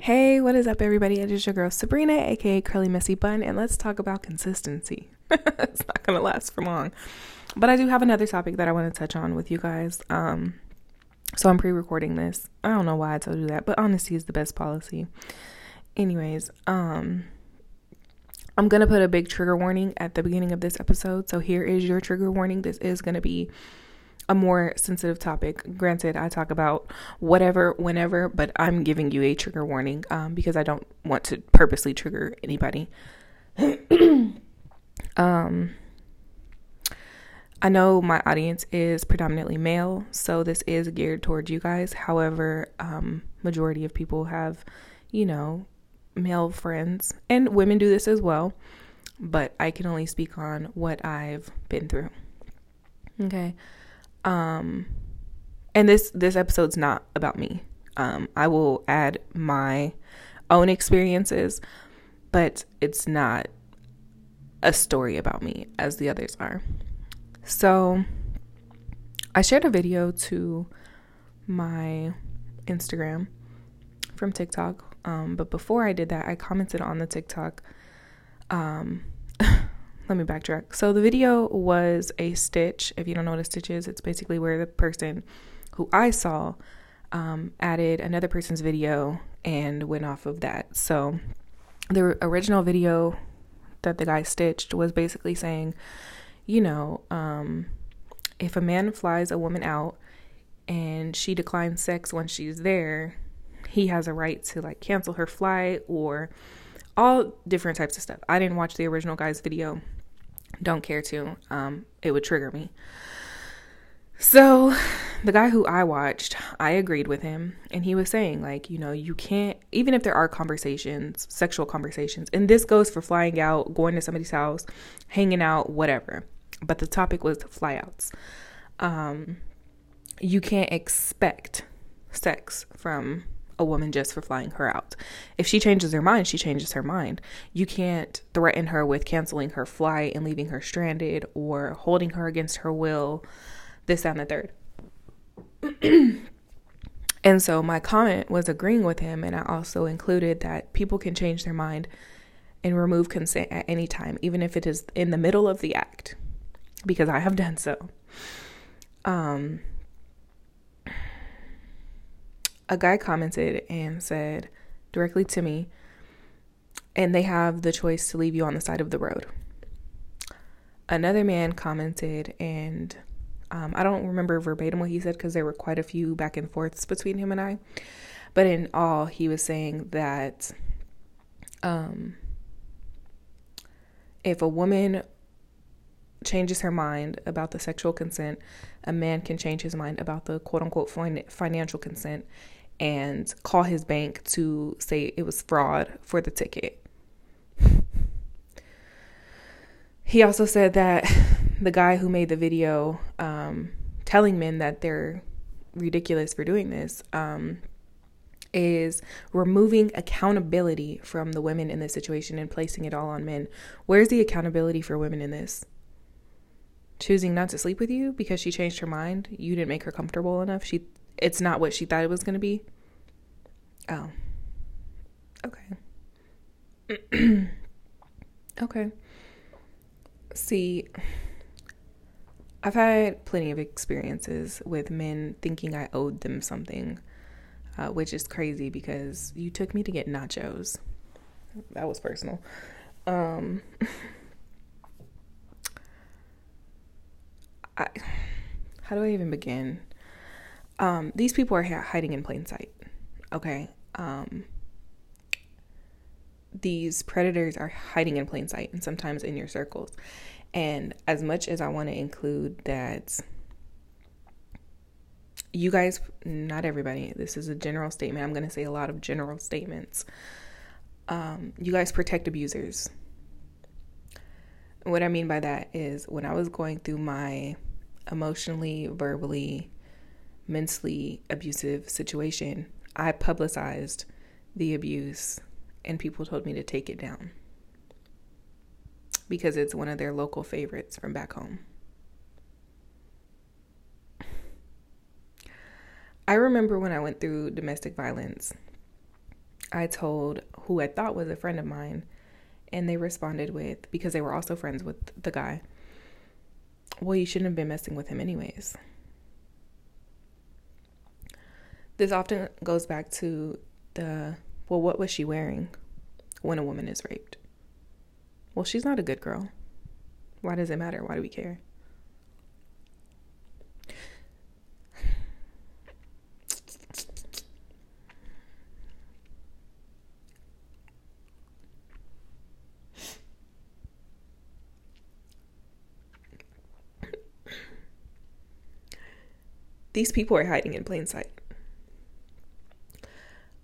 Hey, what is up, everybody? It is your girl Sabrina, aka Curly Messy Bun, and let's talk about consistency. it's not gonna last for long, but I do have another topic that I want to touch on with you guys. Um, so I'm pre-recording this. I don't know why I told you that, but honesty is the best policy. Anyways, um, I'm gonna put a big trigger warning at the beginning of this episode. So here is your trigger warning. This is gonna be a more sensitive topic. Granted, I talk about whatever, whenever, but I'm giving you a trigger warning um, because I don't want to purposely trigger anybody. um, I know my audience is predominantly male, so this is geared towards you guys. However, um, majority of people have, you know, male friends, and women do this as well. But I can only speak on what I've been through. Okay. Um, and this this episode's not about me. Um, I will add my own experiences, but it's not a story about me as the others are. So, I shared a video to my Instagram from TikTok. Um, but before I did that, I commented on the TikTok um, let me backtrack. So the video was a stitch. If you don't know what a stitch is, it's basically where the person who I saw um, added another person's video and went off of that. So the original video that the guy stitched was basically saying, you know, um, if a man flies a woman out and she declines sex when she's there, he has a right to like cancel her flight or all different types of stuff. I didn't watch the original guy's video don't care to. Um, it would trigger me. So, the guy who I watched, I agreed with him, and he was saying, like, you know, you can't, even if there are conversations, sexual conversations, and this goes for flying out, going to somebody's house, hanging out, whatever. But the topic was flyouts. Um, you can't expect sex from a woman just for flying her out. If she changes her mind, she changes her mind. You can't threaten her with canceling her flight and leaving her stranded or holding her against her will, this, and the third. and so my comment was agreeing with him, and I also included that people can change their mind and remove consent at any time, even if it is in the middle of the act, because I have done so. Um, a guy commented and said directly to me, and they have the choice to leave you on the side of the road. Another man commented, and um, I don't remember verbatim what he said because there were quite a few back and forths between him and I. But in all, he was saying that um, if a woman changes her mind about the sexual consent, a man can change his mind about the quote unquote financial consent and call his bank to say it was fraud for the ticket. He also said that the guy who made the video um, telling men that they're ridiculous for doing this um, is removing accountability from the women in this situation and placing it all on men. Where's the accountability for women in this? Choosing not to sleep with you because she changed her mind. You didn't make her comfortable enough. She it's not what she thought it was going to be. Oh. Okay. okay. See, I've had plenty of experiences with men thinking I owed them something, uh, which is crazy because you took me to get nachos. That was personal. Um, I, how do I even begin? Um, these people are hiding in plain sight. Okay. Um, these predators are hiding in plain sight and sometimes in your circles. And as much as I want to include that, you guys, not everybody, this is a general statement. I'm going to say a lot of general statements. Um, you guys protect abusers. What I mean by that is when I was going through my emotionally, verbally, mentally abusive situation, I publicized the abuse and people told me to take it down because it's one of their local favorites from back home. I remember when I went through domestic violence, I told who I thought was a friend of mine, and they responded with, because they were also friends with the guy, well, you shouldn't have been messing with him, anyways. This often goes back to the, well, what was she wearing when a woman is raped? Well, she's not a good girl. Why does it matter? Why do we care? These people are hiding in plain sight.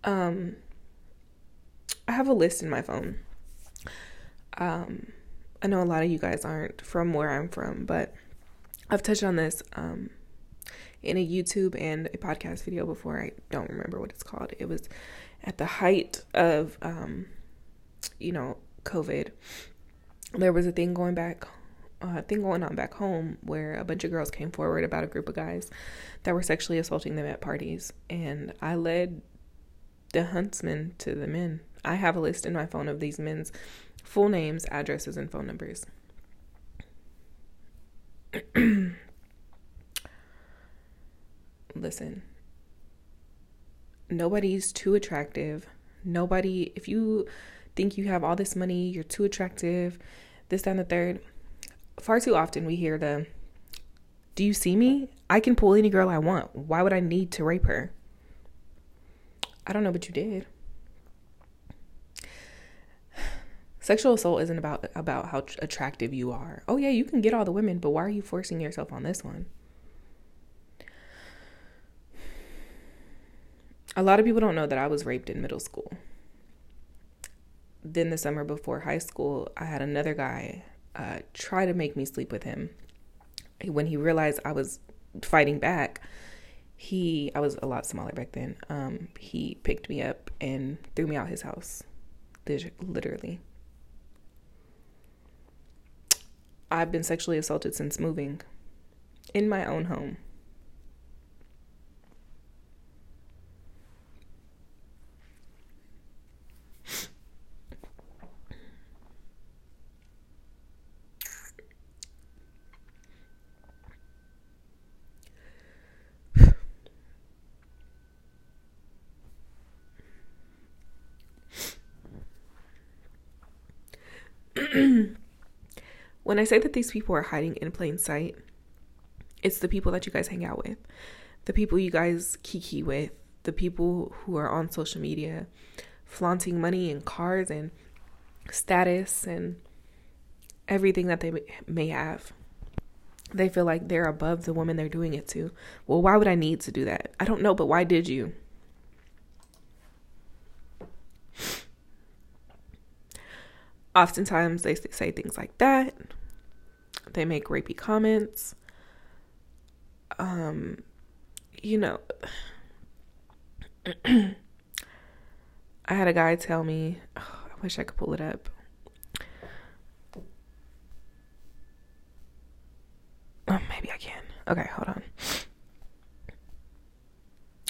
Um, I have a list in my phone. Um, I know a lot of you guys aren't from where I'm from, but I've touched on this um, in a YouTube and a podcast video before. I don't remember what it's called. It was at the height of, um, you know, COVID. There was a thing going back uh, thing going on back home where a bunch of girls came forward about a group of guys that were sexually assaulting them at parties, and I led the huntsman to the men. I have a list in my phone of these men's full names, addresses, and phone numbers. Listen, nobody's too attractive. Nobody, if you think you have all this money, you're too attractive, this, that, and the third far too often we hear the do you see me? I can pull any girl I want. Why would I need to rape her? I don't know, but you did. Sexual assault isn't about about how attractive you are. Oh yeah, you can get all the women, but why are you forcing yourself on this one? A lot of people don't know that I was raped in middle school. Then the summer before high school, I had another guy uh, try to make me sleep with him. When he realized I was fighting back, he I was a lot smaller back then. Um, he picked me up and threw me out his house, literally. I've been sexually assaulted since moving in my own home. when I say that these people are hiding in plain sight, it's the people that you guys hang out with, the people you guys kiki with, the people who are on social media flaunting money and cars and status and everything that they may have. They feel like they're above the woman they're doing it to. Well, why would I need to do that? I don't know, but why did you? Oftentimes they say things like that. They make rapey comments. Um, you know, I had a guy tell me, oh, I wish I could pull it up. Oh, maybe I can. Okay, hold on.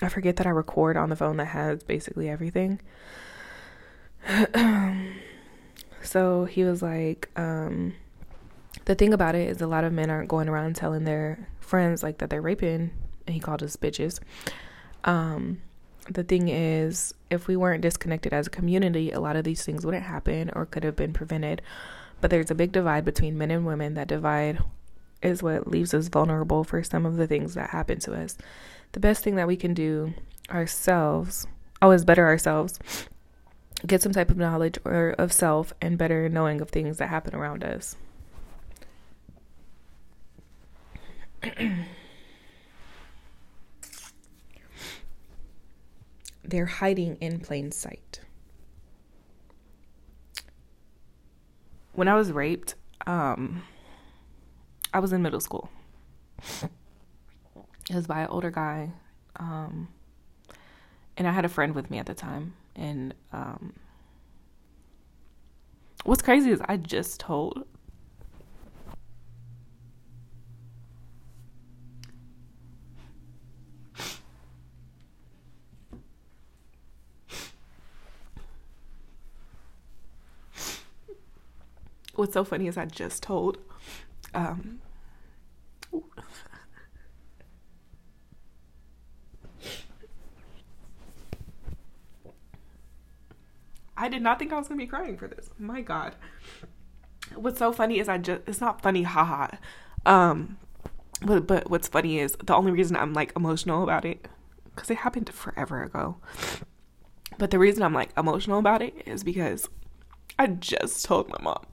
I forget that I record on the phone that has basically everything. So he was like, um, the thing about it is a lot of men aren't going around telling their friends like that they're raping, and he called us bitches. Um, the thing is, if we weren't disconnected as a community, a lot of these things wouldn't happen or could have been prevented. But there's a big divide between men and women. That divide is what leaves us vulnerable for some of the things that happen to us. The best thing that we can do ourselves, always better ourselves, get some type of knowledge or of self and better knowing of things that happen around us. They're hiding in plain sight. When I was raped, um, I was in middle school. It was by an older guy. Um, and I had a friend with me at the time and um, what's crazy is I just told what's so funny is I just told um, I did not think I was gonna be crying for this. My God. What's so funny is I just it's not funny, haha. Um but but what's funny is the only reason I'm like emotional about it, because it happened forever ago. But the reason I'm like emotional about it is because I just told my mom.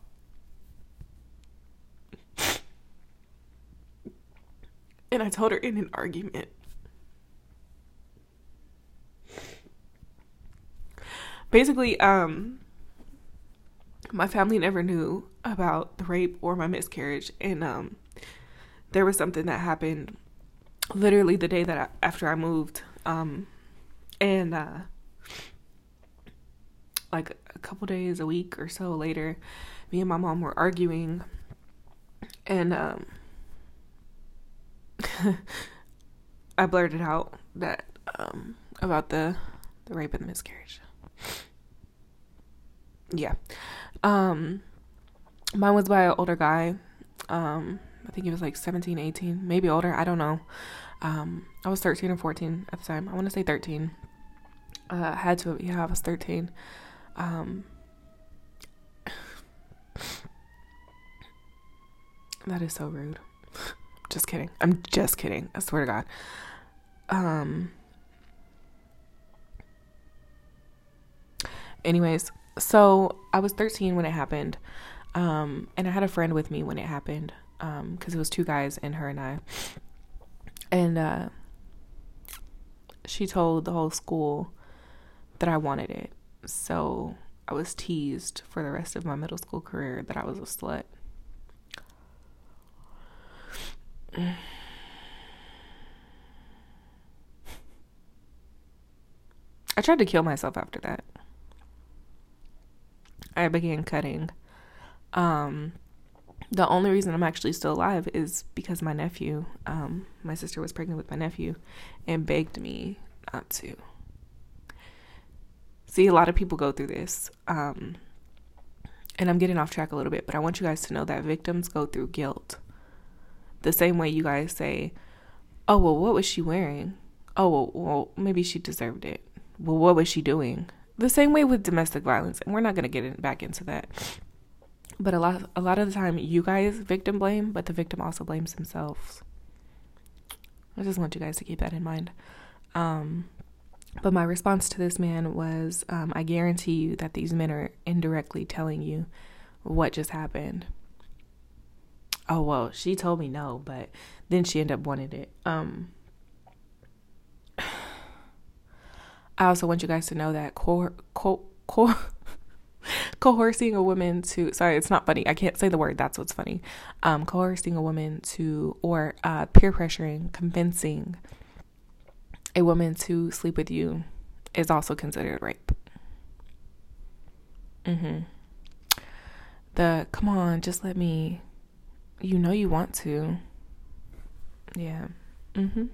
And I told her in an argument. Basically, um, my family never knew about the rape or my miscarriage, and um, there was something that happened literally the day that I, after I moved, um, and uh, like a couple days, a week or so later, me and my mom were arguing, and um, I blurted out that um, about the the rape and the miscarriage. Yeah. Um mine was by an older guy. Um I think he was like 17, 18, maybe older, I don't know. Um I was 13 or 14 at the time. I want to say 13. Uh had to yeah, I was 13. Um That is so rude. just kidding. I'm just kidding. I swear to God. Um anyways, so I was 13 when it happened. Um, and I had a friend with me when it happened. Um, cause it was two guys and her and I. And, uh, she told the whole school that I wanted it. So I was teased for the rest of my middle school career that I was a slut. I tried to kill myself after that. I began cutting. Um, the only reason I'm actually still alive is because my nephew, um, my sister was pregnant with my nephew and begged me not to. See, a lot of people go through this. Um, and I'm getting off track a little bit, but I want you guys to know that victims go through guilt. The same way you guys say, oh, well, what was she wearing? Oh, well, well maybe she deserved it. Well, what was she doing? The same way with domestic violence, and we're not gonna get in, back into that. But a lot, a lot of the time, you guys victim blame, but the victim also blames themselves. I just want you guys to keep that in mind. Um, but my response to this man was, um, I guarantee you that these men are indirectly telling you what just happened. Oh well, she told me no, but then she ended up wanting it. Um, I also want you guys to know that co- co- co- coercing a woman to sorry it's not funny. I can't say the word. That's what's funny. Um coercing a woman to or uh, peer pressuring convincing a woman to sleep with you is also considered rape. Mhm the come on just let me you know you want to. Yeah. Mhm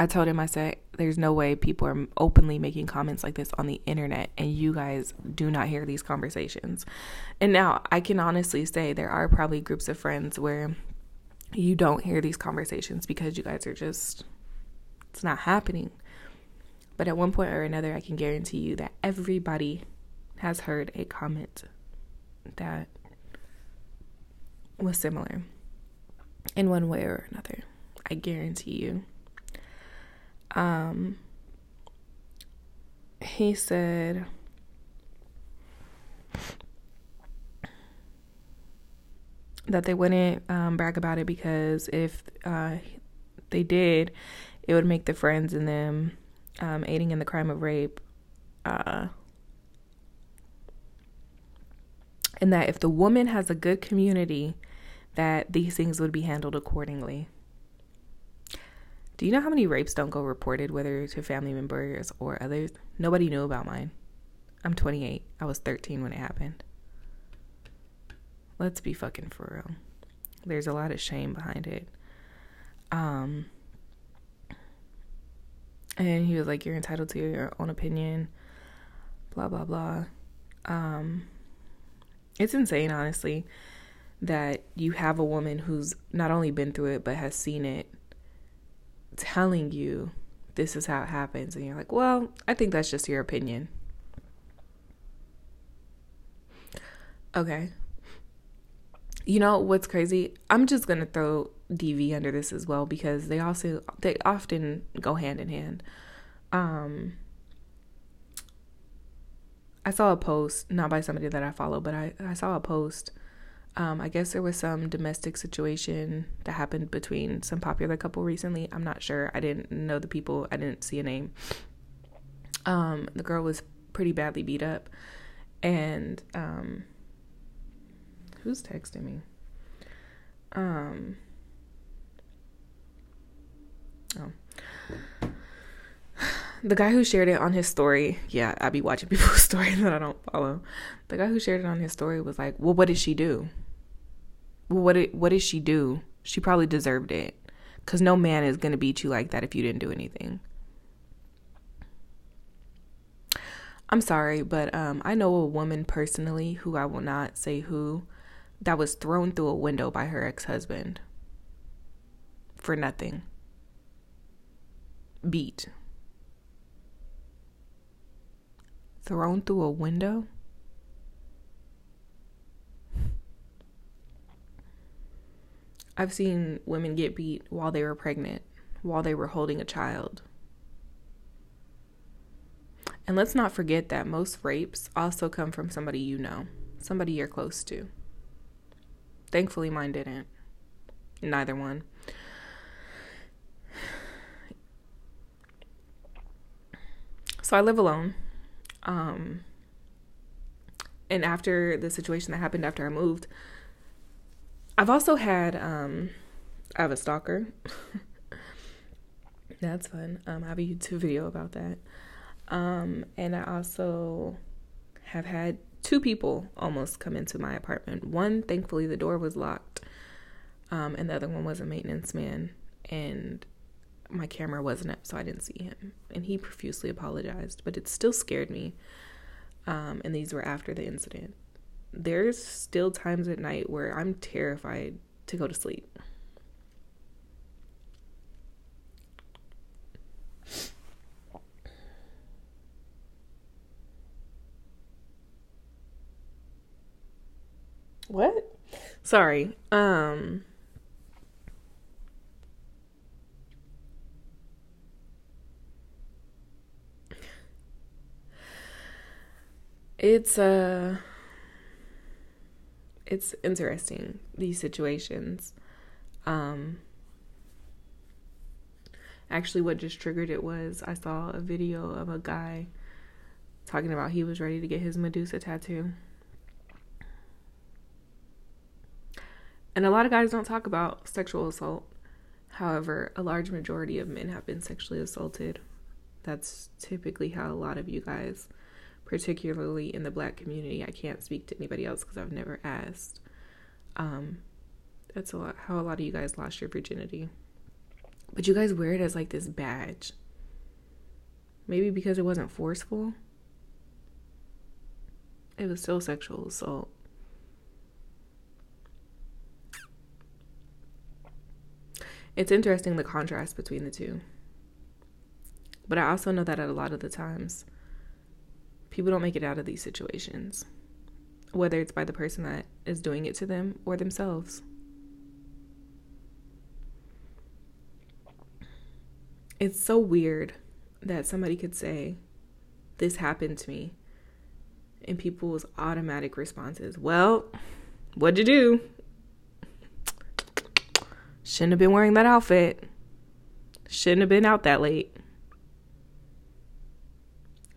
I told him, I said, there's no way people are openly making comments like this on the internet, and you guys do not hear these conversations. And now I can honestly say there are probably groups of friends where you don't hear these conversations because you guys are just, it's not happening. But at one point or another, I can guarantee you that everybody has heard a comment that was similar in one way or another. I guarantee you um, he said, that they wouldn't um, brag about it because if uh, they did, it would make the friends in them um, aiding in the crime of rape. Uh, and that if the woman has a good community, that these things would be handled accordingly. Do you know how many rapes don't go reported, whether to family members or others? Nobody knew about mine. I'm 28. I was 13 when it happened. Let's be fucking for real. There's a lot of shame behind it. Um, and he was like, You're entitled to your own opinion, blah, blah, blah. Um, it's insane, honestly, that you have a woman who's not only been through it but has seen it telling you this is how it happens, and you're like, well, I think that's just your opinion. Okay. You know what's crazy? I'm just gonna throw DV under this as well because they also they often go hand in hand. Um I saw a post, not by somebody that I follow, but I, I saw a post. Um, I guess there was some domestic situation that happened between some popular couple recently. I'm not sure. I didn't know the people. I didn't see a name. Um, the girl was pretty badly beat up, and um, who's texting me? Um, oh the guy who shared it on his story, yeah, I be watching people's stories that I don't follow. The guy who shared it on his story was like, "Well, what did she do? Well, what did what did she do? She probably deserved it, cause no man is gonna beat you like that if you didn't do anything." I'm sorry, but um, I know a woman personally who I will not say who, that was thrown through a window by her ex husband for nothing. Beat thrown through a window? I've seen women get beat while they were pregnant, while they were holding a child. And let's not forget that most rapes also come from somebody you know, somebody you're close to. Thankfully, mine didn't. Neither one. So I live alone. Um, and after the situation that happened after I moved, I've also had um, I have a stalker. That's fun. Um, I have a YouTube video about that. Um, and I also have had two people almost come into my apartment. One, thankfully, the door was locked, um, and the other one was a maintenance man, and my camera wasn't up, so I didn't see him. And he profusely apologized, but it still scared me. Um, and these were after the incident. There's still times at night where I'm terrified to go to sleep. What? Sorry. Um it's uh it's interesting these situations. Um actually what just triggered it was i saw a video of a guy talking about he was ready to get his medusa tattoo. And a lot of guys don't talk about sexual assault. However a large majority of men have been sexually assaulted. That's typically how a lot of you guys particularly in the black community. I can't speak to anybody else because I've never asked. Um, that's a lot how a lot of you guys lost your virginity. But you guys wear it as like this badge. Maybe because it wasn't forceful. It was still sexual assault. It's interesting the contrast between the two. But I also know that at a lot of the times people don't make it out of these situations, whether it's by the person that is doing it to them or themselves. It's so weird that somebody could say, This happened to me. And people's automatic responses, Well, what'd you do? Shouldn't have been wearing that outfit. Shouldn't have been out that late.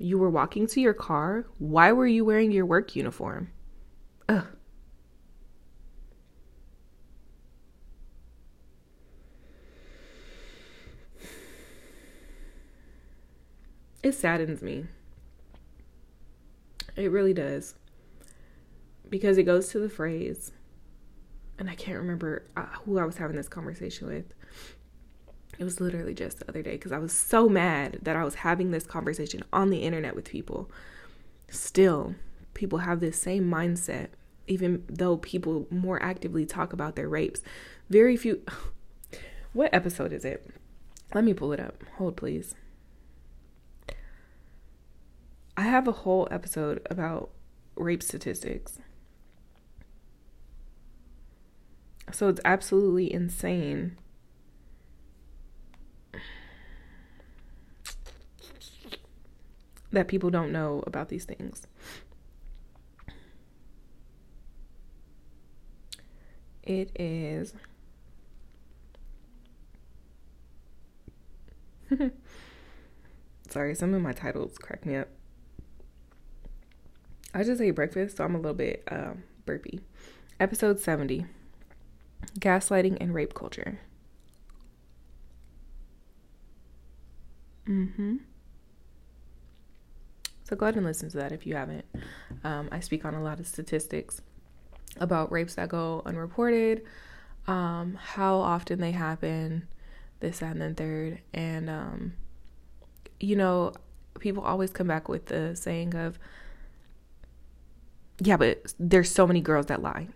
You were walking to your car? Why were you wearing your work uniform? Ugh. It saddens me. It really does. Because it goes to the phrase, and I can't remember uh, who I was having this conversation with. It was literally just the other day because I was so mad that I was having this conversation on the internet with people. Still, people have this same mindset, even though people more actively talk about their rapes. Very few. What episode is it? Let me pull it up. Hold, please. I have a whole episode about rape statistics. So it's absolutely insane. That people don't know about these things. It is. Sorry, some of my titles crack me up. I just ate breakfast, so I'm a little bit uh, burpy. Episode 70 Gaslighting and Rape Culture. Mm hmm. So go ahead and listen to that if you haven't. Um, I speak on a lot of statistics about rapes that go unreported, um, how often they happen, this, that, and then third. And, um, you know, people always come back with the saying of, yeah, but there's so many girls that lie.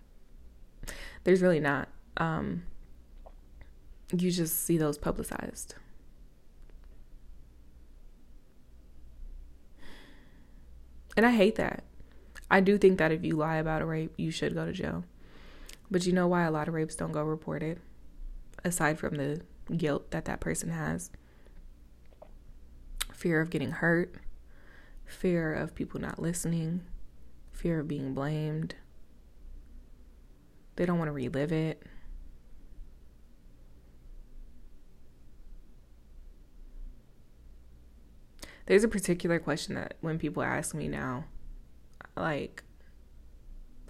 There's really not. Um, you just see those publicized. And I hate that. I do think that if you lie about a rape, you should go to jail. But you know why a lot of rapes don't go reported? Aside from the guilt that that person has fear of getting hurt, fear of people not listening, fear of being blamed. They don't want to relive it. There's a particular question that when people ask me now, like,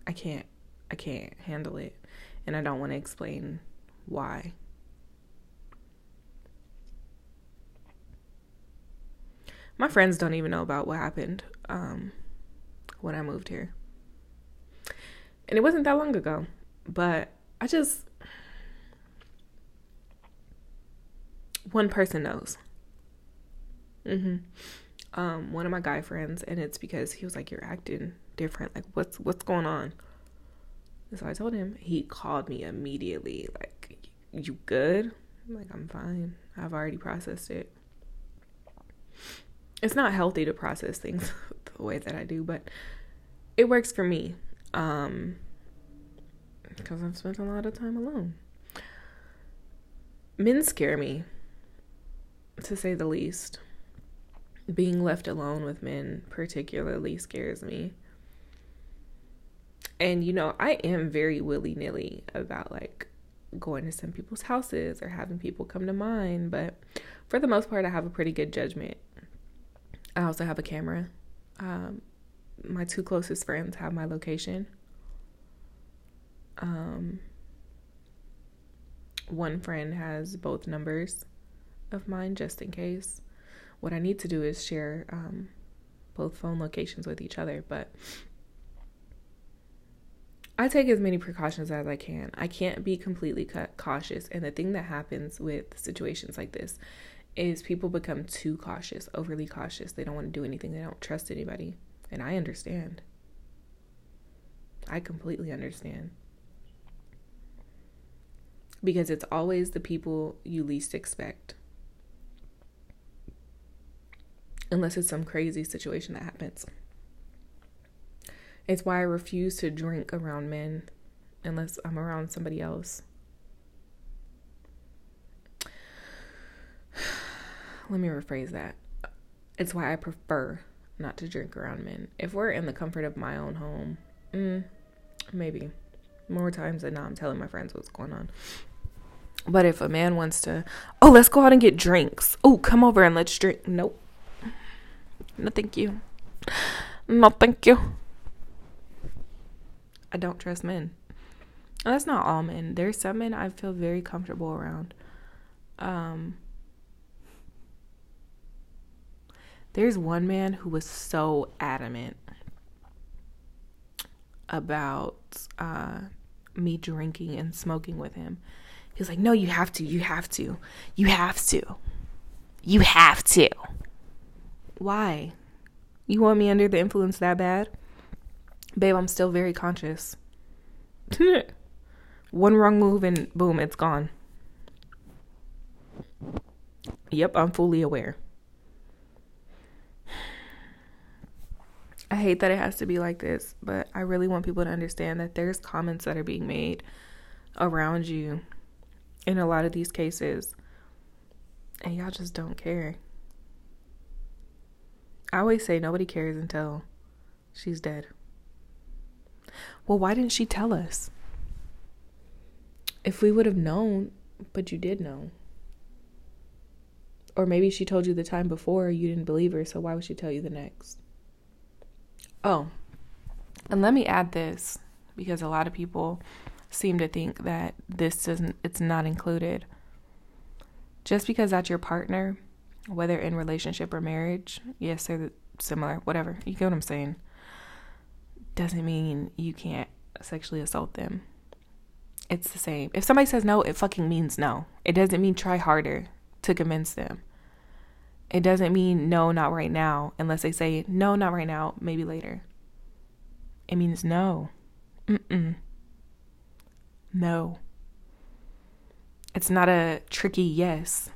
I can't, I can't handle it. And I don't want to explain why. My friends don't even know about what happened um, when I moved here. And it wasn't that long ago, but I just. One person knows. Mm-hmm. Um, one of my guy friends, and it's because he was like, "You're acting different. Like, what's what's going on?" And so I told him. He called me immediately, like, "You good?" I'm like, "I'm fine. I've already processed it." it's not healthy to process things the way that I do, but it works for me. Um, because I've spent a lot of time alone. Men scare me, to say the least. Being left alone with men particularly scares me. And you know, I am very willy nilly about like going to some people's houses or having people come to mine, but for the most part, I have a pretty good judgment I also have a camera. Um, my two closest friends have my location. Um, one friend has both numbers of mine just in case. What I need to do is share um, both phone locations with each other, but I take as many precautions as I can. I can't be completely cautious. And the thing that happens with situations like this is people become too cautious, overly cautious. They don't want to do anything, they don't trust anybody. And I understand. I completely understand. Because it's always the people you least expect. Unless it's some crazy situation that happens. It's why I refuse to drink around men unless I'm around somebody else. let me rephrase that. It's why I prefer not to drink around men. If we're in the comfort of my own home, mm, maybe more times than not, I'm telling my friends what's going on. But if a man wants to, oh, let's go out and get drinks. Oh, come over and let's drink. Nope. No, thank you. No, thank you. I don't trust men. And that's not all men. There's some men I feel very comfortable around. Um, There's one man who was so adamant about uh, me drinking and smoking with him. He was like, No, you have to, you have to, you have to, you have to. Why? You want me under the influence that bad? Babe, I'm still very conscious. One wrong move and boom, it's gone. Yep, I'm fully aware. I hate that it has to be like this, but I really want people to understand that there's comments that are being made around you in a lot of these cases, and y'all just don't care. I always say nobody cares until she's dead. Well, why didn't she tell us? If we would have known, but you did know. Or maybe she told you the time before, you didn't believe her, so why would she tell you the next? Oh, and let me add this because a lot of people seem to think that this doesn't, it's not included. Just because that's your partner, whether in relationship or marriage, yes, they're similar, whatever. You get what I'm saying? Doesn't mean you can't sexually assault them. It's the same. If somebody says no, it fucking means no. It doesn't mean try harder to convince them. It doesn't mean no, not right now, unless they say no, not right now, maybe later. It means no. Mm-mm. No. It's not a tricky yes.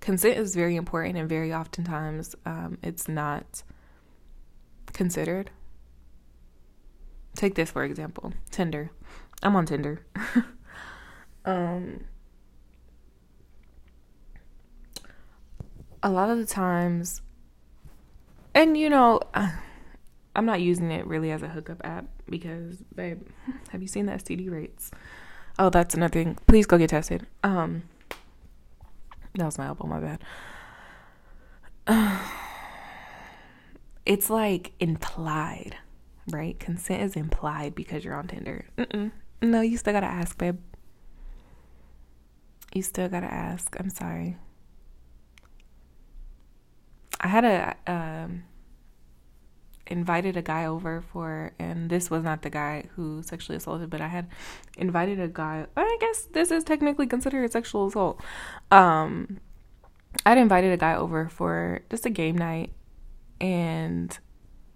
Consent is very important, and very oftentimes um, it's not considered. Take this for example Tinder. I'm on Tinder. um, a lot of the times, and you know, I'm not using it really as a hookup app because, babe, have you seen the STD rates? Oh, that's another thing. Please go get tested. Um, that was my elbow. My bad. it's like implied, right? Consent is implied because you're on Tinder. Mm-mm. No, you still gotta ask, babe. You still gotta ask. I'm sorry. I had a um, invited a guy over for, and this was not the guy who sexually assaulted, but I had invited a guy. I guess this is technically considered a sexual assault. Um, I'd invited a guy over for just a game night, and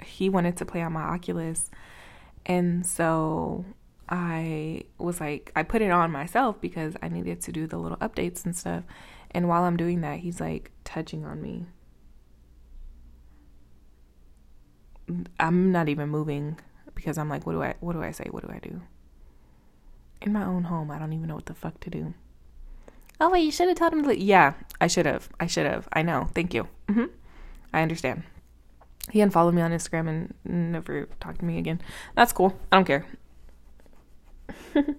he wanted to play on my Oculus, and so I was like, I put it on myself because I needed to do the little updates and stuff. And while I'm doing that, he's like touching on me I'm not even moving because I'm like, what do I what do I say? What do I do? In my own home, I don't even know what the fuck to do. Oh wait, you should have told him to. Yeah, I should have. I should have. I know. Thank you. hmm I understand. He unfollowed me on Instagram and never talked to me again. That's cool. I don't care.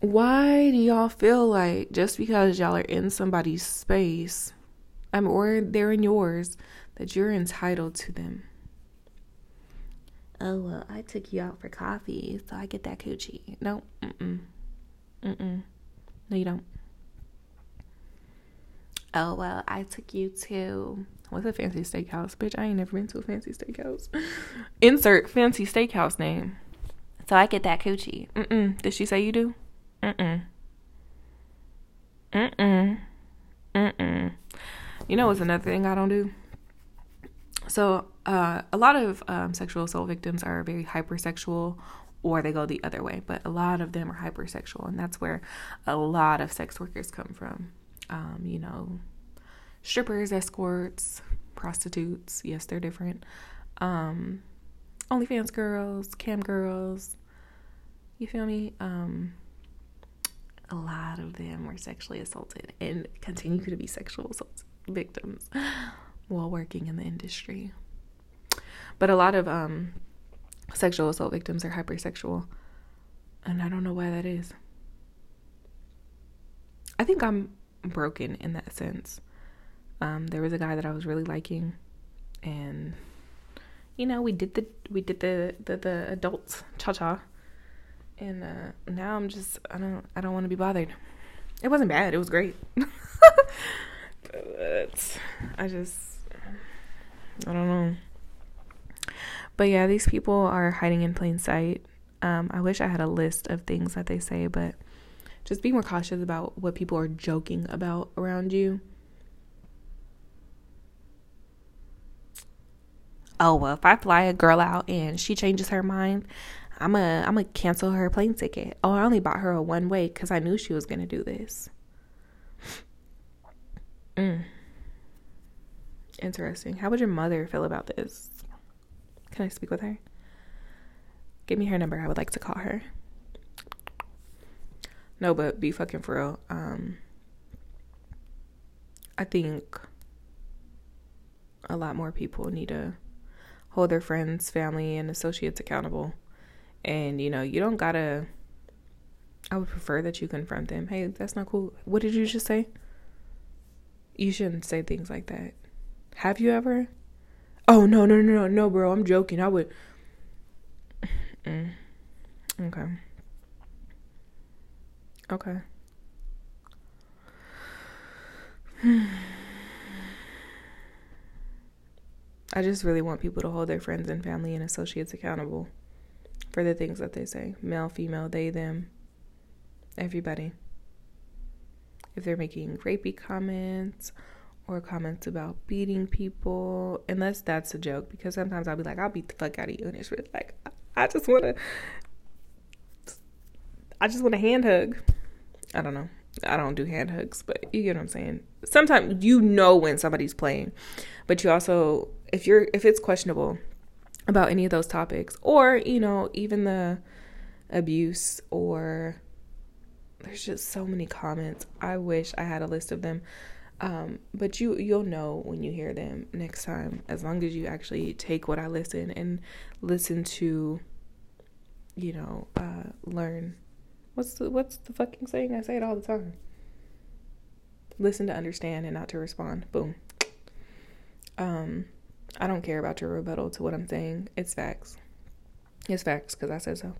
Why do y'all feel like just because y'all are in somebody's space, I'm or they're in yours, that you're entitled to them. Oh, well, I took you out for coffee, so I get that coochie. No, mm-mm. Mm-mm. No, you don't. Oh, well, I took you to, what's a fancy steakhouse? Bitch, I ain't never been to a fancy steakhouse. Insert fancy steakhouse name. So I get that coochie. Mm-mm. Did she say you do? Mm-mm. Mm-mm. Mm-mm. You know what's another thing I don't do? So, uh, a lot of um, sexual assault victims are very hypersexual or they go the other way, but a lot of them are hypersexual, and that's where a lot of sex workers come from. Um, you know, strippers, escorts, prostitutes. Yes, they're different. Um, OnlyFans girls, cam girls. You feel me? Um, a lot of them were sexually assaulted and continue to be sexual assault victims while working in the industry. But a lot of um, sexual assault victims are hypersexual, and I don't know why that is. I think I'm broken in that sense. Um, there was a guy that I was really liking, and you know we did the we did the the, the adults cha cha, and uh, now I'm just I don't I don't want to be bothered. It wasn't bad. It was great. but I just I don't know. But yeah, these people are hiding in plain sight. Um, I wish I had a list of things that they say, but just be more cautious about what people are joking about around you. oh well, if I fly a girl out and she changes her mind, I'm a I'm gonna cancel her plane ticket. Oh, I only bought her a one way because I knew she was gonna do this. Mm. Interesting. How would your mother feel about this? Can I speak with her? Give me her number. I would like to call her. No, but be fucking for real. Um, I think a lot more people need to hold their friends, family, and associates accountable. And you know, you don't gotta. I would prefer that you confront them. Hey, that's not cool. What did you just say? You shouldn't say things like that. Have you ever? Oh no no no no no, bro! I'm joking. I would. Mm. Okay. Okay. I just really want people to hold their friends and family and associates accountable for the things that they say male, female, they, them, everybody. If they're making rapey comments or comments about beating people, unless that's a joke, because sometimes I'll be like, I'll beat the fuck out of you. And it's really like, I just want to, I just want a hand hug. I don't know. I don't do hand hugs, but you get what I'm saying. Sometimes you know when somebody's playing, but you also if you're if it's questionable about any of those topics or, you know, even the abuse or there's just so many comments. I wish I had a list of them. Um, but you you'll know when you hear them next time as long as you actually take what I listen and listen to you know, uh, learn What's the what's the fucking saying? I say it all the time. Listen to understand and not to respond. Boom. Um, I don't care about your rebuttal to what I'm saying. It's facts. It's facts because I said so.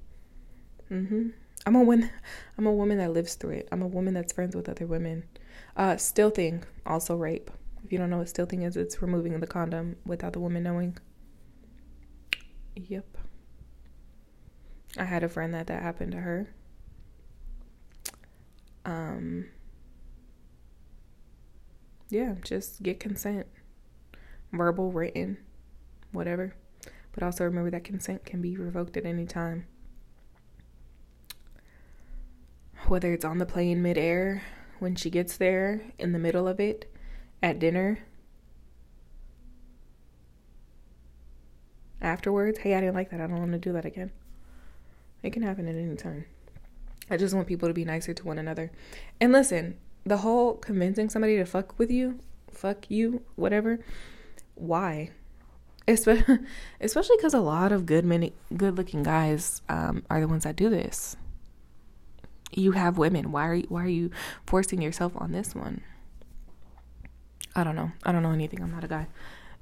Mhm. I'm a woman. I'm a woman that lives through it. I'm a woman that's friends with other women. Uh, stealthing, also rape. If you don't know what stealthing is, it's removing the condom without the woman knowing. Yep. I had a friend that that happened to her um yeah just get consent verbal written whatever but also remember that consent can be revoked at any time whether it's on the plane midair when she gets there in the middle of it at dinner afterwards hey i didn't like that i don't want to do that again it can happen at any time I just want people to be nicer to one another. And listen, the whole convincing somebody to fuck with you, fuck you, whatever, why? Especially because a lot of good many good looking guys um, are the ones that do this. You have women. Why are you, why are you forcing yourself on this one? I don't know. I don't know anything. I'm not a guy,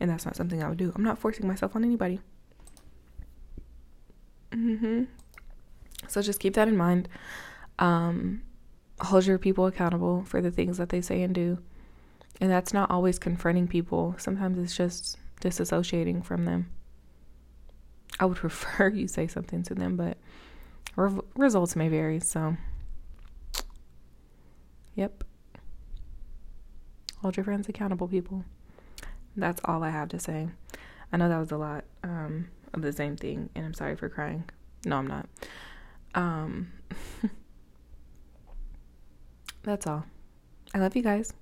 and that's not something I would do. I'm not forcing myself on anybody. Mhm. So just keep that in mind. Um, hold your people accountable for the things that they say and do. And that's not always confronting people, sometimes it's just disassociating from them. I would prefer you say something to them, but re- results may vary. So, yep. Hold your friends accountable, people. That's all I have to say. I know that was a lot um, of the same thing, and I'm sorry for crying. No, I'm not. Um, that's all. I love you guys.